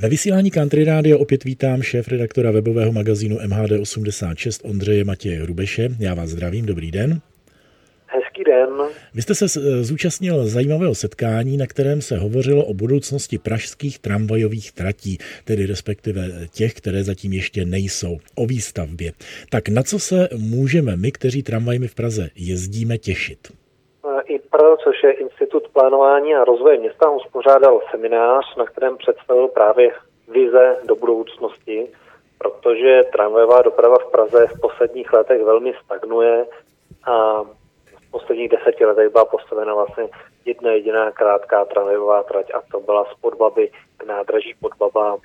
Ve vysílání Country Radio opět vítám šéf redaktora webového magazínu MHD86 Ondřeje Matěje Hrubeše. Já vás zdravím, dobrý den. Hezký den. Vy jste se zúčastnil zajímavého setkání, na kterém se hovořilo o budoucnosti pražských tramvajových tratí, tedy respektive těch, které zatím ještě nejsou, o výstavbě. Tak na co se můžeme my, kteří tramvajmi v Praze jezdíme, těšit? IPR, což je Institut plánování a rozvoje města, uspořádal seminář, na kterém představil právě vize do budoucnosti, protože tramvajová doprava v Praze v posledních letech velmi stagnuje a v posledních deseti letech byla postavena vlastně jedna jediná krátká tramvajová trať a to byla z Podbaby k nádraží Podbaba.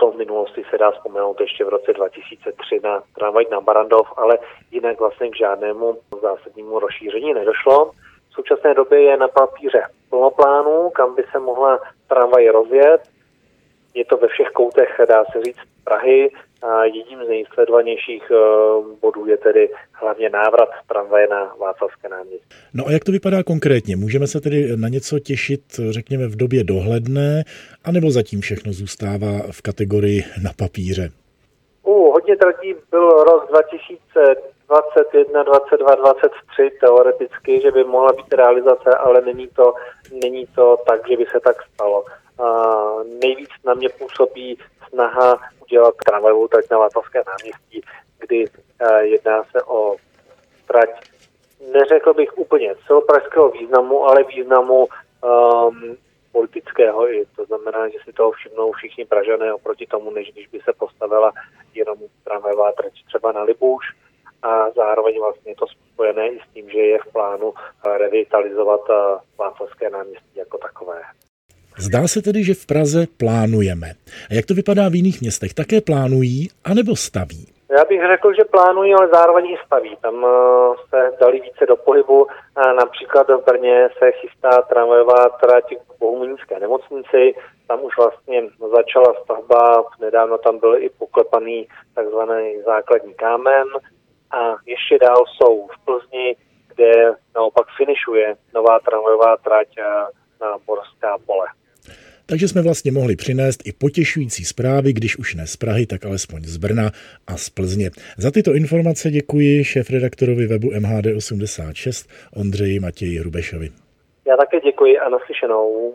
Potom v minulosti se dá vzpomenout ještě v roce 2003 na tramvaj na Barandov, ale jinak vlastně k žádnému zásadnímu rozšíření nedošlo. V současné době je na papíře plno plánů, kam by se mohla tramvaj rozjet. Je to ve všech koutech, dá se říct, Prahy. A jedním z nejsledovanějších eh, bodů je tedy hlavně návrat tramvaje na Václavské náměstí. No a jak to vypadá konkrétně? Můžeme se tedy na něco těšit, řekněme, v době dohledné, anebo zatím všechno zůstává v kategorii na papíře? U hodně tratí byl rok 2000 21, 22, 23 teoreticky, že by mohla být realizace, ale není to, není to tak, že by se tak stalo. A nejvíc na mě působí snaha udělat tramvajovou trať na Václavské náměstí, kdy jedná se o trať, neřekl bych úplně celopražského významu, ale významu um, politického i. To znamená, že si toho všimnou všichni Pražané oproti tomu, než když by se postavila jenom tramvajová trať třeba na Libuš a zároveň vlastně je to spojené i s tím, že je v plánu eh, revitalizovat eh, Václavské náměstí jako takové. Zdá se tedy, že v Praze plánujeme. A jak to vypadá v jiných městech? Také plánují anebo staví? Já bych řekl, že plánují, ale zároveň i staví. Tam eh, se dali více do pohybu. Například v Brně se chystá tramvajová trať k Bohumínské nemocnici. Tam už vlastně začala stavba, nedávno tam byl i poklepaný takzvaný základní kámen a ještě dál jsou v Plzni, kde naopak finišuje nová tramvajová trať eh, na Borská pole. Takže jsme vlastně mohli přinést i potěšující zprávy, když už ne z Prahy, tak alespoň z Brna a z Plzně. Za tyto informace děkuji šéf-redaktorovi webu MHD86 Ondřeji Matěji Rubešovi. Já také děkuji a naslyšenou.